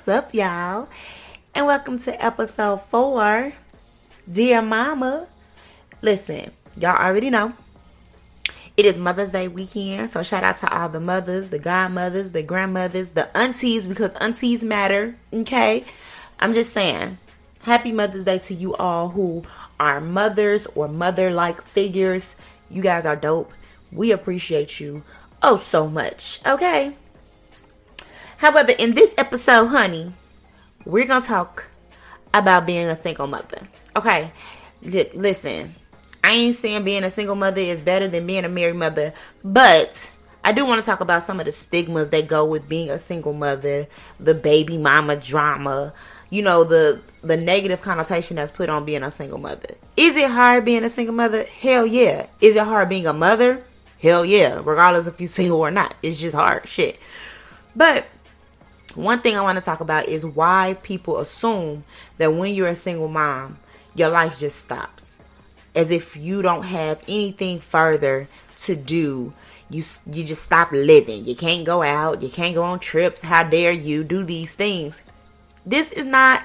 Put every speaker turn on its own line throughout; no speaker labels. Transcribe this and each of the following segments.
What's up, y'all? And welcome to episode four. Dear Mama. Listen, y'all already know it is Mother's Day weekend. So shout out to all the mothers, the godmothers, the grandmothers, the aunties, because aunties matter. Okay? I'm just saying. Happy Mother's Day to you all who are mothers or mother like figures. You guys are dope. We appreciate you oh so much. Okay? However, in this episode, honey, we're going to talk about being a single mother. Okay? L- listen, I ain't saying being a single mother is better than being a married mother, but I do want to talk about some of the stigmas that go with being a single mother, the baby mama drama, you know, the the negative connotation that's put on being a single mother. Is it hard being a single mother? Hell yeah. Is it hard being a mother? Hell yeah. Regardless if you're single or not. It's just hard shit. But one thing I want to talk about is why people assume that when you're a single mom, your life just stops. As if you don't have anything further to do. You you just stop living. You can't go out, you can't go on trips. How dare you do these things? This is not,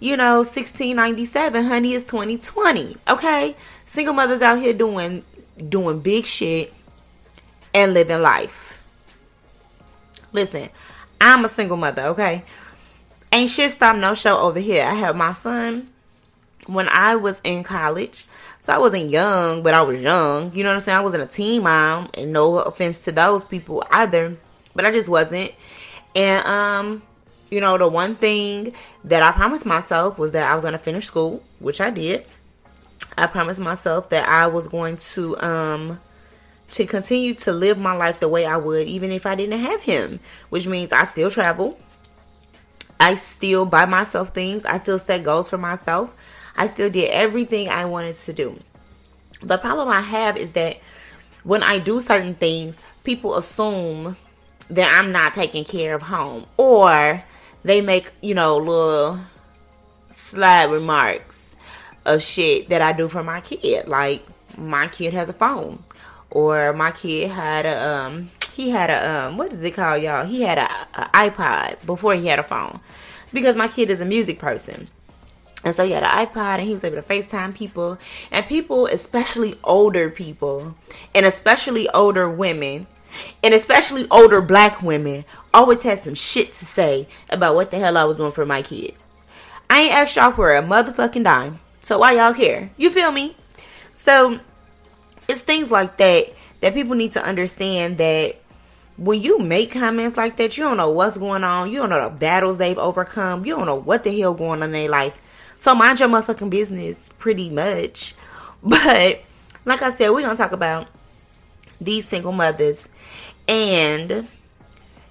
you know, 1697, honey, it's 2020. Okay? Single mothers out here doing doing big shit and living life. Listen, I'm a single mother, okay? Ain't shit stop no show over here. I have my son when I was in college. So I wasn't young, but I was young. You know what I'm saying? I wasn't a teen mom, and no offense to those people either, but I just wasn't. And um, you know, the one thing that I promised myself was that I was gonna finish school, which I did. I promised myself that I was going to um to continue to live my life the way I would even if I didn't have him, which means I still travel. I still buy myself things. I still set goals for myself. I still did everything I wanted to do. The problem I have is that when I do certain things, people assume that I'm not taking care of home or they make, you know, little slide remarks of shit that I do for my kid. Like my kid has a phone or my kid had a um he had a um what is it called y'all? He had a, a ipod before he had a phone. Because my kid is a music person. And so he had an ipod and he was able to facetime people. And people especially older people and especially older women and especially older black women always had some shit to say about what the hell i was doing for my kid. I ain't asked y'all for a motherfucking dime. So why y'all care? You feel me? So it's things like that that people need to understand that when you make comments like that, you don't know what's going on. You don't know the battles they've overcome. You don't know what the hell going on in their life. So mind your motherfucking business pretty much. But like I said, we're gonna talk about these single mothers and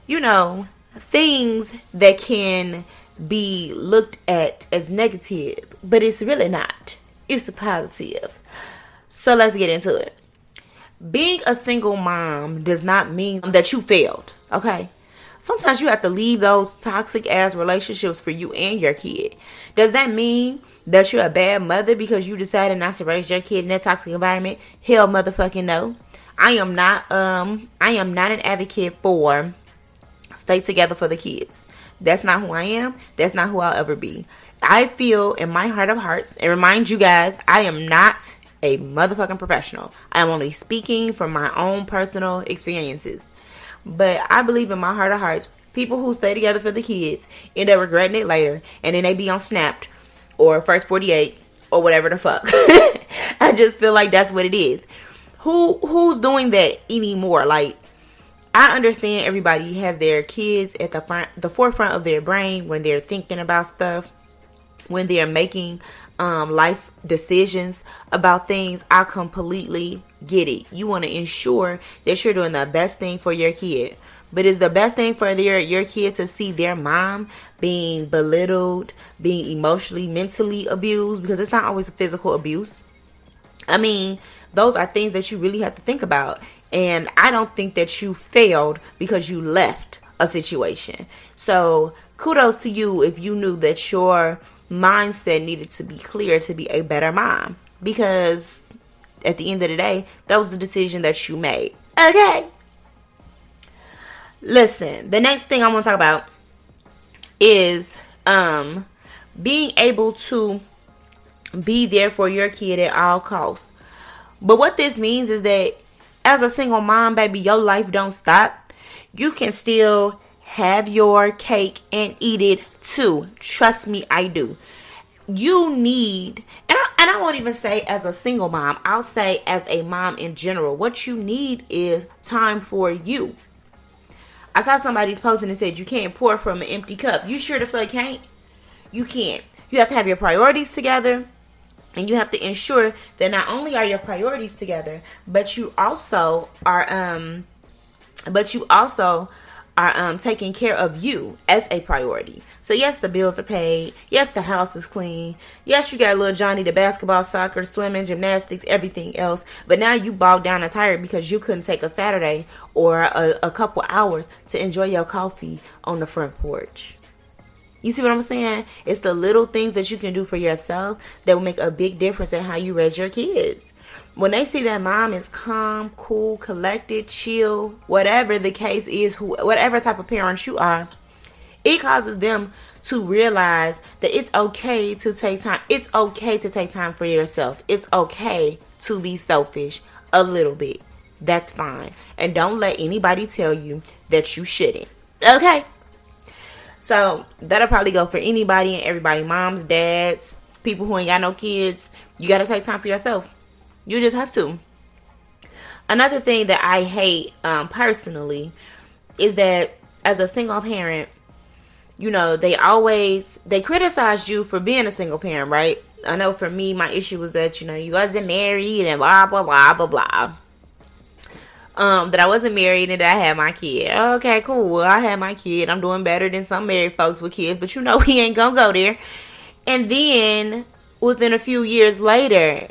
you know things that can be looked at as negative, but it's really not. It's a positive. So let's get into it. Being a single mom does not mean that you failed, okay? Sometimes you have to leave those toxic ass relationships for you and your kid. Does that mean that you're a bad mother because you decided not to raise your kid in that toxic environment? Hell motherfucking no. I am not um I am not an advocate for stay together for the kids. That's not who I am. That's not who I'll ever be. I feel in my heart of hearts and remind you guys, I am not a motherfucking professional. I am only speaking from my own personal experiences. But I believe in my heart of hearts, people who stay together for the kids end up regretting it later and then they be on Snapped or First 48 or whatever the fuck. I just feel like that's what it is. Who who's doing that anymore? Like I understand everybody has their kids at the front the forefront of their brain when they're thinking about stuff, when they're making um, life decisions about things, I completely get it. You want to ensure that you're doing the best thing for your kid. But it's the best thing for their your kid to see their mom being belittled, being emotionally, mentally abused because it's not always physical abuse. I mean, those are things that you really have to think about. And I don't think that you failed because you left a situation. So, kudos to you if you knew that your mindset needed to be clear to be a better mom because at the end of the day, that was the decision that you made. Okay. Listen, the next thing I want to talk about is um being able to be there for your kid at all costs. But what this means is that as a single mom, baby, your life don't stop. You can still have your cake and eat it too. Trust me, I do. You need, and I, and I won't even say as a single mom, I'll say as a mom in general, what you need is time for you. I saw somebody's posting and said you can't pour from an empty cup. You sure the fuck can't? You can't. You have to have your priorities together and you have to ensure that not only are your priorities together but you also are um but you also are um taking care of you as a priority. So yes the bills are paid. Yes the house is clean. Yes you got little johnny the basketball soccer swimming gymnastics everything else. But now you bogged down and tired because you couldn't take a saturday or a, a couple hours to enjoy your coffee on the front porch. You see what I'm saying? It's the little things that you can do for yourself that will make a big difference in how you raise your kids. When they see that mom is calm, cool, collected, chill, whatever the case is, who, whatever type of parent you are, it causes them to realize that it's okay to take time. It's okay to take time for yourself. It's okay to be selfish a little bit. That's fine. And don't let anybody tell you that you shouldn't. Okay? So that'll probably go for anybody and everybody moms, dads, people who ain't got no kids. You got to take time for yourself. You just have to. Another thing that I hate um, personally is that as a single parent, you know, they always they criticize you for being a single parent, right? I know for me, my issue was that you know you wasn't married and blah blah blah blah blah um, that I wasn't married and that I had my kid. Okay, cool. I had my kid. I'm doing better than some married folks with kids, but you know we ain't gonna go there. And then within a few years later,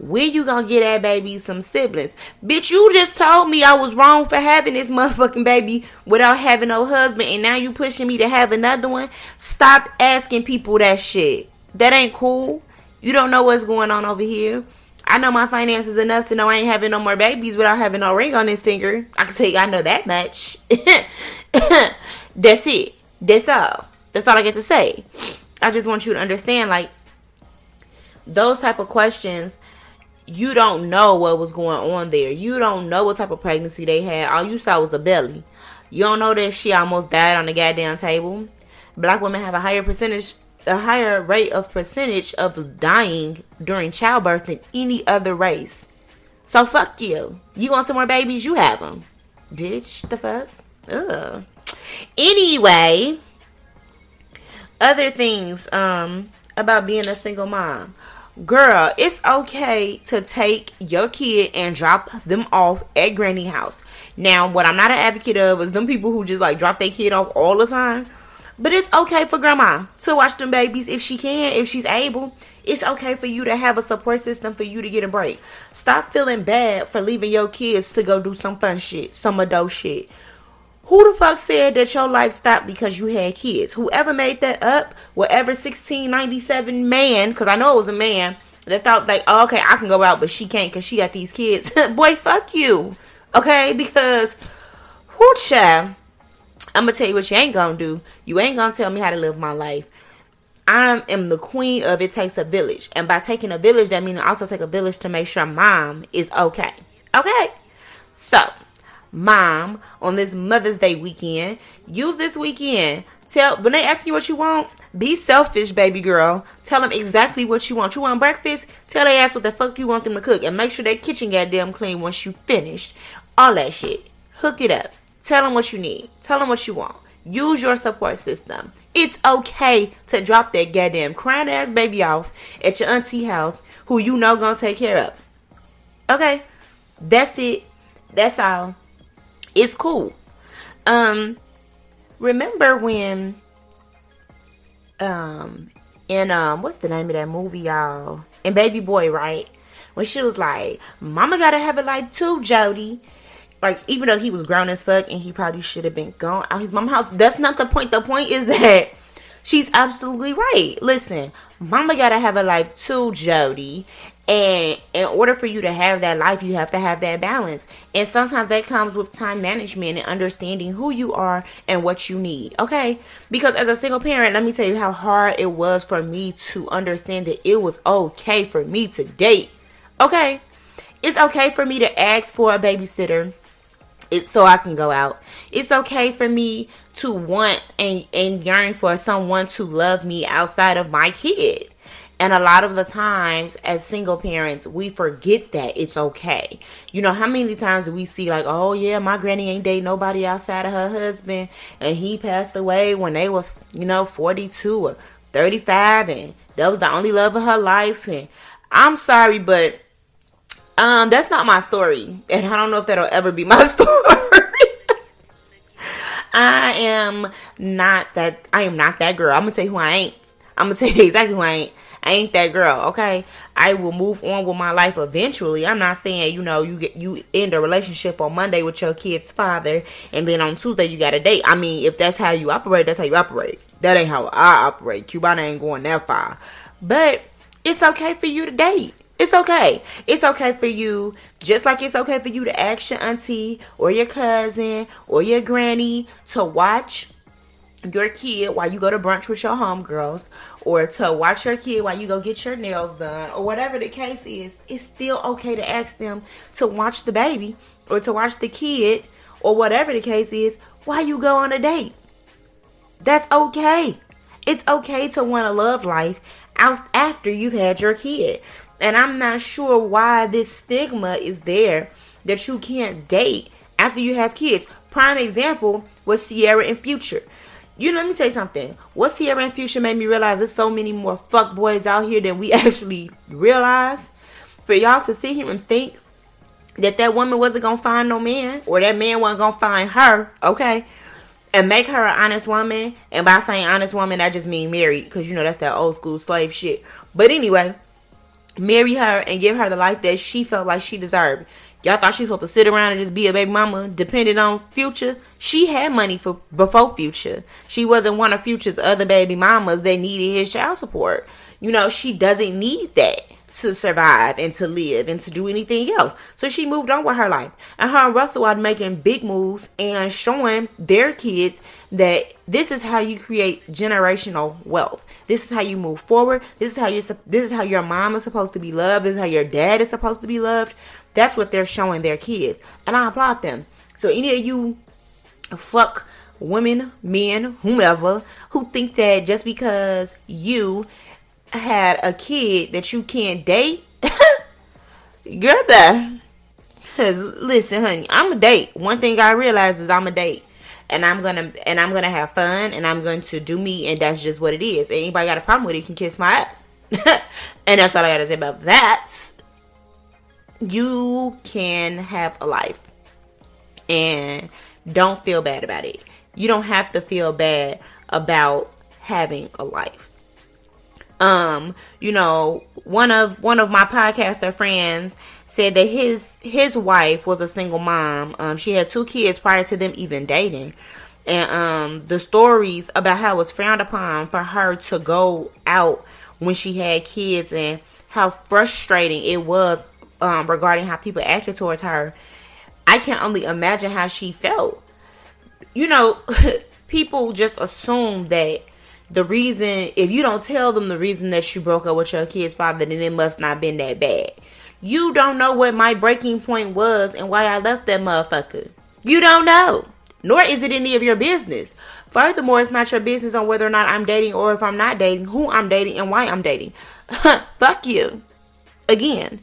when you gonna get that baby some siblings? Bitch, you just told me I was wrong for having this motherfucking baby without having no husband, and now you pushing me to have another one. Stop asking people that shit. That ain't cool. You don't know what's going on over here. I know my finances enough to know I ain't having no more babies without having no ring on this finger. I can tell you I know that much. That's it. That's all. That's all I get to say. I just want you to understand like those type of questions you don't know what was going on there. You don't know what type of pregnancy they had. All you saw was a belly. You don't know that she almost died on the goddamn table. Black women have a higher percentage a higher rate of percentage of dying during childbirth than any other race. So fuck you. You want some more babies? You have them. Bitch, the fuck? Ugh. Anyway, other things um about being a single mom. Girl, it's okay to take your kid and drop them off at granny house. Now, what I'm not an advocate of is them people who just like drop their kid off all the time. But it's okay for grandma to watch them babies if she can, if she's able. It's okay for you to have a support system for you to get a break. Stop feeling bad for leaving your kids to go do some fun shit, some adult shit. Who the fuck said that your life stopped because you had kids? Whoever made that up, whatever 1697 man, because I know it was a man that thought like, oh, okay, I can go out, but she can't because she got these kids. Boy, fuck you. Okay, because whoo child I'm gonna tell you what you ain't gonna do. You ain't gonna tell me how to live my life. I am the queen of it takes a village. And by taking a village, that means I also take a village to make sure mom is okay. Okay? So, mom, on this Mother's Day weekend, use this weekend. Tell when they ask you what you want, be selfish, baby girl. Tell them exactly what you want. You want breakfast? Tell they ask what the fuck you want them to cook. And make sure their kitchen goddamn clean once you finished. All that shit. Hook it up. Tell them what you need. Tell them what you want. Use your support system. It's okay to drop that goddamn crying ass baby off at your auntie house who you know gonna take care of. Okay? That's it. That's all. It's cool. Um remember when um in um what's the name of that movie y'all? And Baby Boy, right? When she was like, Mama gotta have a life too, Jody like even though he was grown as fuck and he probably should have been gone out his mama house that's not the point the point is that she's absolutely right listen mama gotta have a life too jody And in order for you to have that life, you have to have that balance. And sometimes that comes with time management and understanding who you are and what you need. Okay? Because as a single parent, let me tell you how hard it was for me to understand that it was okay for me to date. Okay? It's okay for me to ask for a babysitter. It's so I can go out. It's okay for me to want and, and yearn for someone to love me outside of my kid. And a lot of the times, as single parents, we forget that it's okay. You know, how many times we see, like, oh, yeah, my granny ain't dating nobody outside of her husband, and he passed away when they was, you know, 42 or 35, and that was the only love of her life. And I'm sorry, but um, that's not my story. And I don't know if that'll ever be my story. I am not that, I am not that girl. I'm gonna tell you who I ain't. I'm gonna tell you exactly who I ain't. I ain't that girl, okay? I will move on with my life eventually. I'm not saying, you know, you get you end a relationship on Monday with your kid's father and then on Tuesday you got a date. I mean, if that's how you operate, that's how you operate. That ain't how I operate. Cubana ain't going that far. But it's okay for you to date. It's okay. It's okay for you, just like it's okay for you to ask your auntie or your cousin or your granny to watch your kid while you go to brunch with your homegirls or to watch your kid while you go get your nails done or whatever the case is, it's still okay to ask them to watch the baby or to watch the kid or whatever the case is while you go on a date. That's okay. It's okay to want a love life after you've had your kid. And I'm not sure why this stigma is there that you can't date after you have kids. Prime example was Ciara and Future. You know, let me tell you something. What Ciara and Future made me realize there's so many more fuck boys out here than we actually realize. For y'all to sit here and think that that woman wasn't gonna find no man, or that man wasn't gonna find her, okay, and make her an honest woman. And by saying honest woman, I just mean married, because you know that's that old school slave shit. But anyway, marry her and give her the life that she felt like she deserved. Y'all thought she was supposed to sit around and just be a baby mama dependent on Future. She had money for before Future. She wasn't one of Future's other baby mamas that needed his child support. You know, she doesn't need that to survive and to live and to do anything else. So she moved on with her life. And her and Russell are making big moves and showing their kids that this is how you create generational wealth. This is how you move forward. This is how you this is how your mom is supposed to be loved. This is how your dad is supposed to be loved. That's what they're showing their kids. And I applaud them. So any of you fuck women, men, whomever who think that just because you had a kid that you can't date, girl, bye. Cause listen, honey, I'm a date. One thing I realize is I'm a date, and I'm gonna and I'm gonna have fun, and I'm going to do me, and that's just what it is. Anybody got a problem with it, can kiss my ass, and that's all I gotta say about that. You can have a life, and don't feel bad about it. You don't have to feel bad about having a life. Um you know one of one of my podcaster friends said that his his wife was a single mom. Um she had two kids prior to them even dating. And um the stories about how it was frowned upon for her to go out when she had kids and how frustrating it was um regarding how people acted towards her i can only imagine how she felt. You know people just assume that the reason if you don't tell them the reason that you broke up with your kid's father then it must not been that bad. You don't know what my breaking point was and why i left that motherfucker. You don't know nor is it any of your business. Furthermore it's not your business on whether or not i'm dating or if i'm not dating who i'm dating and why i'm dating. Fuck you. Again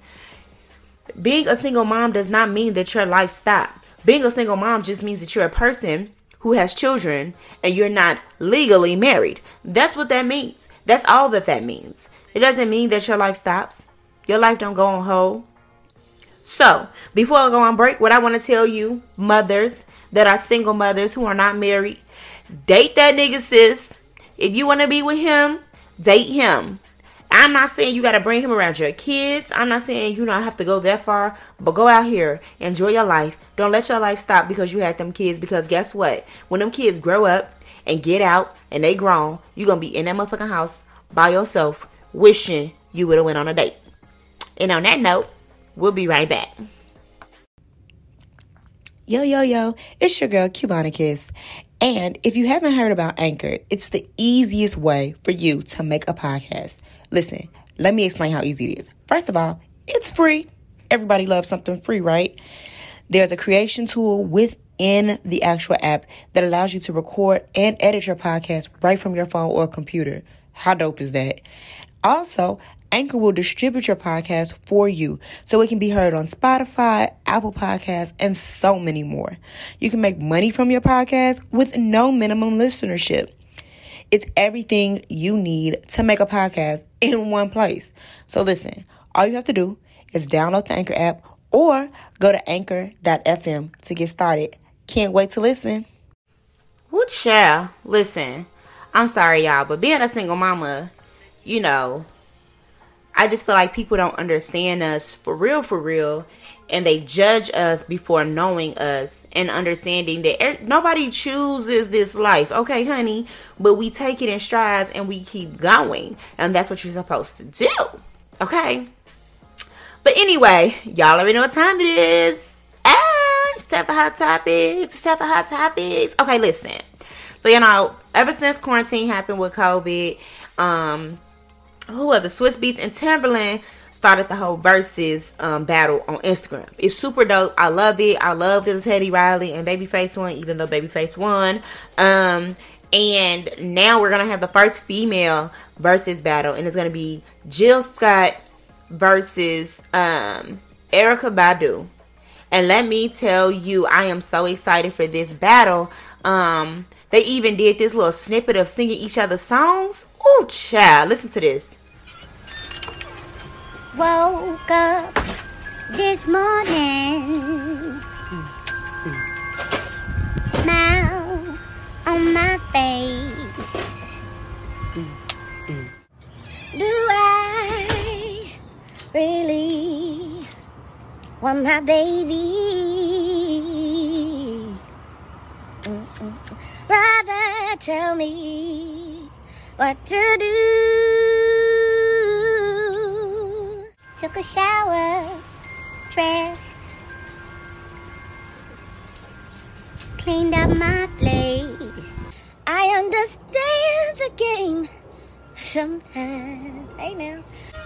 being a single mom does not mean that your life stopped being a single mom just means that you're a person who has children and you're not legally married. That's what that means. That's all that that means. It doesn't mean that your life stops. Your life don't go on hold. So, before I go on break, what I want to tell you, mothers that are single mothers who are not married, date that nigga, sis. If you want to be with him, date him. I'm not saying you got to bring him around your kids. I'm not saying you don't have to go that far, but go out here, enjoy your life. Don't let your life stop because you had them kids. Because guess what? When them kids grow up and get out and they grown, you gonna be in that motherfucking house by yourself, wishing you would have went on a date. And on that note, we'll be right back. Yo, yo, yo, it's your girl, Cubana Kiss. And if you haven't heard about Anchor, it's the easiest way for you to make a podcast. Listen, let me explain how easy it is. First of all, it's free. Everybody loves something free, right? There's a creation tool within the actual app that allows you to record and edit your podcast right from your phone or computer. How dope is that? Also, Anchor will distribute your podcast for you so it can be heard on Spotify, Apple Podcasts, and so many more. You can make money from your podcast with no minimum listenership. It's everything you need to make a podcast in one place. So listen, all you have to do is download the Anchor app or go to anchor.fm to get started. Can't wait to listen. Woo child. Listen, I'm sorry y'all, but being a single mama, you know, I just feel like people don't understand us for real, for real. And they judge us before knowing us and understanding that er- nobody chooses this life. Okay, honey. But we take it in strides and we keep going. And that's what you're supposed to do. Okay. But anyway, y'all already know what time it is. Ah, it's time for hot topics. It's time for hot topics. Okay, listen. So, you know, ever since quarantine happened with COVID, um, who was the Swizz Beatz and Timbaland started the whole Verzuz um, battle on Instagram. It's super dope. I love it. I love that Teddy Riley and Babyface won, even though Babyface won. Um, and now we're gonna have the first female versus battle, and it's gonna be Jill Scott versus um, Erykah Badu. And let me tell you, I am so excited for this battle. Um, they even did this little snippet of singing each other's songs. Oh, child, listen to this.
Woke up this morning, smile on my face. Do I really want my baby? Mm-mm. Rather tell me what to do. Took a shower, dressed, cleaned up my place. I understand the game sometimes. Hey now,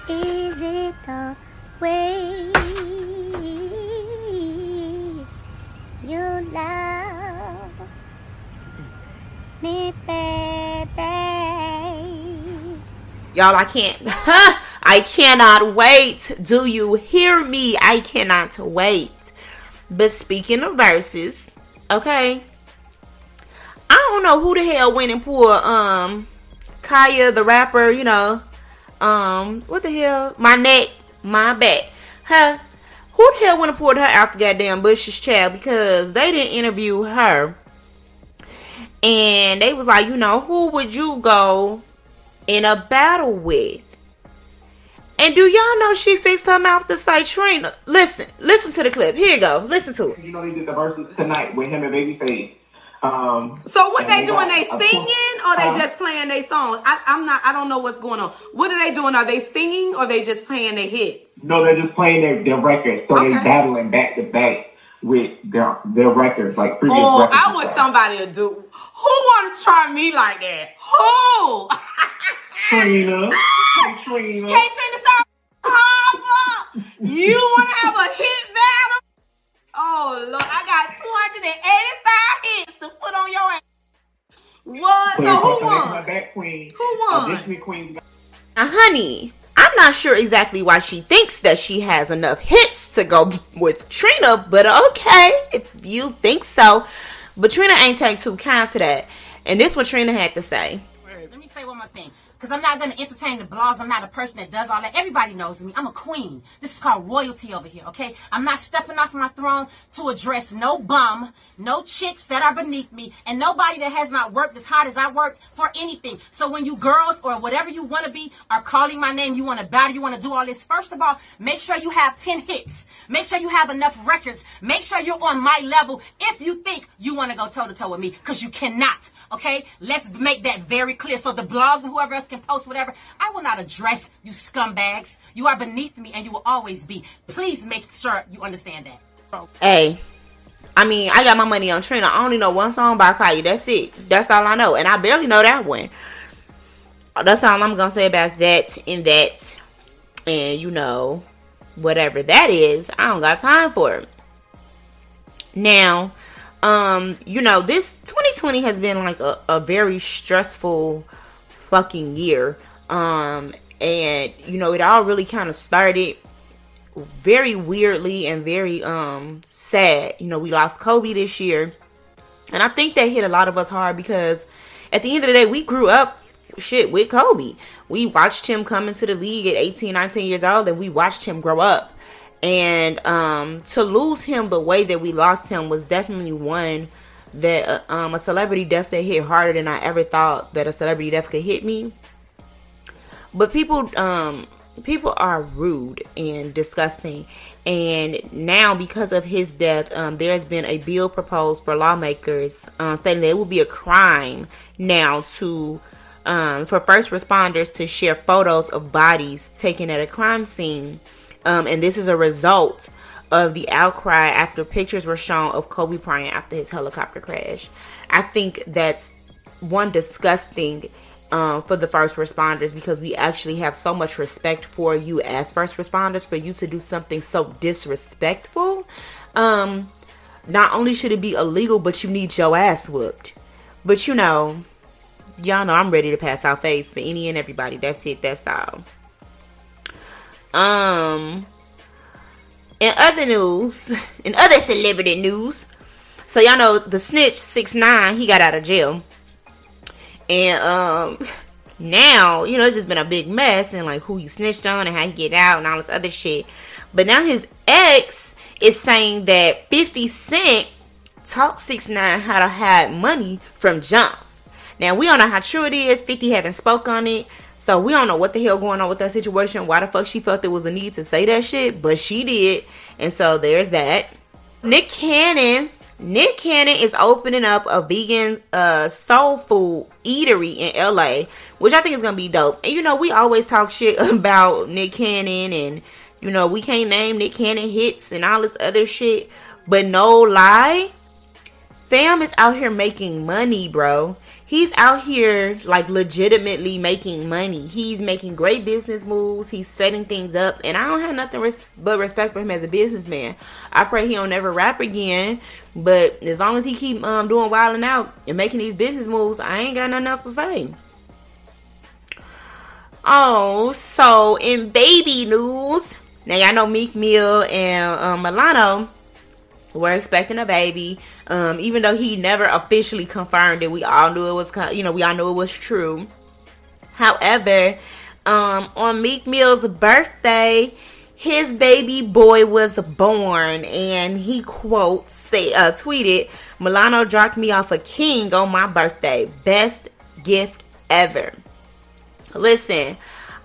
is it the way
Y'all, I can't. I cannot wait. Do you hear me? I cannot wait. But speaking of Verzuz, okay. I don't know who the hell went and pulled um Khia the rapper, you know. Um, what the hell? My neck, my back. Huh? Who the hell went and pulled her out the goddamn bushes, child? Because they didn't interview her. And they was like, you know, who would you go in a battle with? And do y'all know she fixed her mouth to say Trina? Listen, listen to the clip. Here you go. Listen to it.
You know they did the Verzuz tonight with him and Babyface. Um,
So what
and
they doing? They singing or they
Huh?
just playing their songs? I, I'm not. I don't know what's going on. What are they doing? Are they singing or they just playing their hits?
No, they're just playing their, their records, so
Okay.
they're battling back to back with their their records, like previous
Oh,
records.
I want somebody to do. Who want to try me like that? Who?
Trina. Hey, Trina.
Can't turn the top. You want to have a hit battle? Oh Lord, I got 285 hits to put on your ass. What?
So
So who
that's my
won?
back queen.
Who won?
Uh, Disney Queen.
Now, honey, I'm not sure exactly why she thinks that she has enough hits to go with Trina, but okay, if you think so. But Trina ain't take too kind to that. And this what Trina had to say.
Let me say one more thing. Because I'm not going to entertain the blogs. I'm not a person that does all that. Everybody knows me. I'm a queen. This is called royalty over here, okay? I'm not stepping off my throne to address no bum, no chicks that are beneath me, and nobody that has not worked as hard as I worked for anything. So when you girls or whatever you want to be are calling my name, you want to battle, you want to do all this, first of all, make sure you have 10 hits. Make sure you have enough records. Make sure you're on my level if you think you want to go toe to toe with me, because you cannot. Okay? Let's make that very clear. So the blogs and whoever else can post whatever, I will not address you scumbags. You are beneath me and you will always be. Please make sure you understand that.
Hey, I mean, I got my money on Trina. I only know one song by Khia. That's it. That's all I know. And I barely know that one. That's all I'm going to say about that and that. And, you know, whatever that is, I don't got time for it. Now, um, you know, this 2020 has been like a, a very stressful fucking year. Um, and you know, it all really kind of started very weirdly and very um sad. You know, we lost Kobe this year. And I think that hit a lot of us hard because at the end of the day, we grew up shit with Kobe. We watched him come into the league at 18, 19 years old and we watched him grow up. And um to lose him the way that we lost him was definitely one that uh, um a celebrity death that hit harder than I ever thought that a celebrity death could hit me. But people um people are rude and disgusting and now because of his death um, there's been a bill proposed for lawmakers um, stating that it will be a crime now to um, for first responders to share photos of bodies taken at a crime scene um, and this is a result of the outcry after pictures were shown of kobe bryant after his helicopter crash i think that's one disgusting um, for the first responders because we actually have so much respect for you as first responders for you to do something so disrespectful. Um, not only should it be illegal, but you need your ass whooped. But you know, y'all know I'm ready to pass out face for any and everybody. That's it. That's all. Um, in other news, in other celebrity news, so y'all know the snitch six nine he got out of jail. And um now, you know, it's just been a big mess and like who he snitched on and how he get out and all this other shit. But now his ex is saying that 50 Cent taught 6 9 how to hide money from jump. Now we don't know how true it is. 50 haven't spoke on it. So we don't know what the hell going on with that situation. Why the fuck she felt there was a need to say that shit, but she did. And so there's that. Nick Cannon Nick Cannon is opening up a vegan uh soul food eatery in LA, which I think is gonna be dope. And you know, we always talk shit about Nick Cannon and you know, we can't name Nick Cannon hits and all this other shit. But no lie, fam is out here making money, bro he's out here like legitimately making money. He's making great business moves. He's setting things up, and I don't have nothing res- but respect for him as a businessman. I pray he don't never rap again, but as long as he keep um, doing wilding out and making these business moves, I ain't got nothing else to say. Oh, so in baby news, now y'all know Meek Mill and um, Milano were expecting a baby. Um, even though he never officially confirmed it, we all knew it was, you know, we all knew it was true. However, um, on Meek Mill's birthday, his baby boy was born, and he quote say uh, tweeted, "Milano dropped me off a king on my birthday, best gift ever." Listen,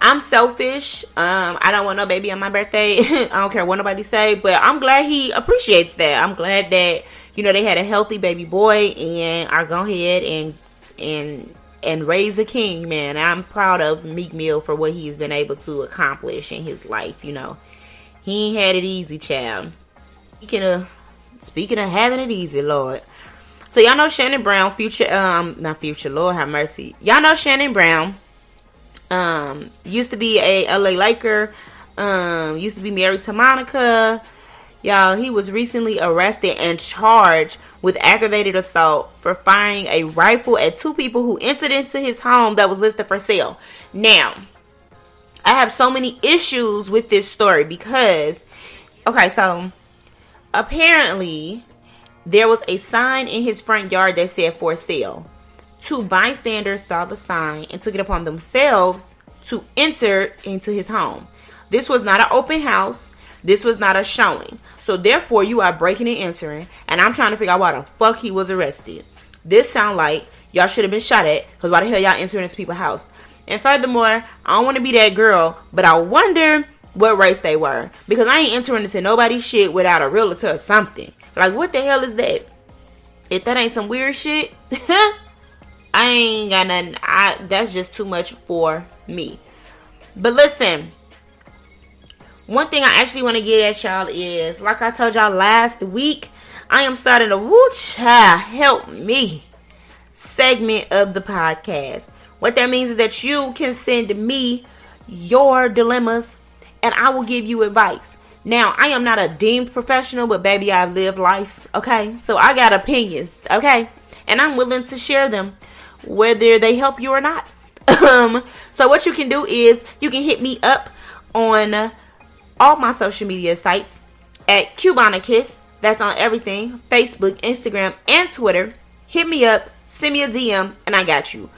I'm selfish. Um, I don't want no baby on my birthday. I don't care what nobody say, but I'm glad he appreciates that. I'm glad that you know they had a healthy baby boy and are go ahead and and and raise a king, man. I'm proud of Meek Mill for what he's been able to accomplish in his life. You know, he ain't had it easy, child. Speaking of speaking of having it easy, Lord. So y'all know Shannon Brown, future um not future, Lord have mercy. Y'all know Shannon Brown um, used to be a LA Laker. Um, used to be married to Monica. Y'all, he was recently arrested and charged with aggravated assault for firing a rifle at two people who entered into his home that was listed for sale. Now, I have so many issues with this story because, okay, so apparently there was a sign in his front yard that said for sale. Two bystanders saw the sign and took it upon themselves to enter into his home. This was not an open house. This was not a showing. So therefore, you are breaking and entering, and I'm trying to figure out why the fuck he was arrested. This sound like y'all should have been shot at, because why the hell y'all entering into people's house? And furthermore, I don't want to be that girl, but I wonder what race they were. Because I ain't entering into nobody's shit without a realtor or something. Like, what the hell is that? If that ain't some weird shit, I ain't got nothing. I that's just too much for me. But listen, one thing I actually want to get at y'all is, like I told y'all last week, I am starting a woo child help me segment of the podcast. What that means is that you can send me your dilemmas and I will give you advice. Now, I am not a deemed professional, but baby, I've lived life, okay? So I got opinions, okay? And I'm willing to share them, whether they help you or not. um, so what you can do is you can hit me up on all my social media sites at Cubana Kiss. That's on everything Facebook, Instagram, and Twitter. Hit me up, send me a DM, and I got you.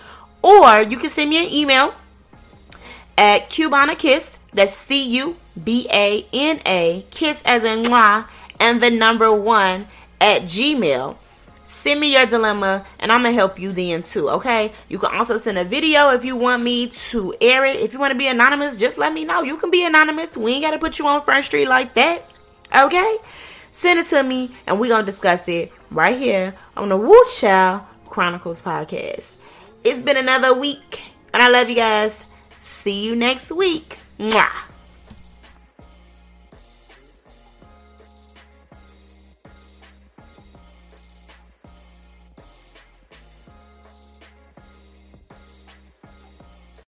Or you can send me an email at Cubana Kiss. That's C U B A N A, kiss as in mwah, and the number one at Gmail. Send me your dilemma and I'm gonna help you then too, okay? You can also send a video if you want me to air it. If you want to be anonymous, just let me know. You can be anonymous. We ain't gotta put you on Front Street like that. Okay? Send it to me and we gonna discuss it right here on the Woo Child Chronicles podcast. It's been another week and I love you guys. See you next week. Mwah.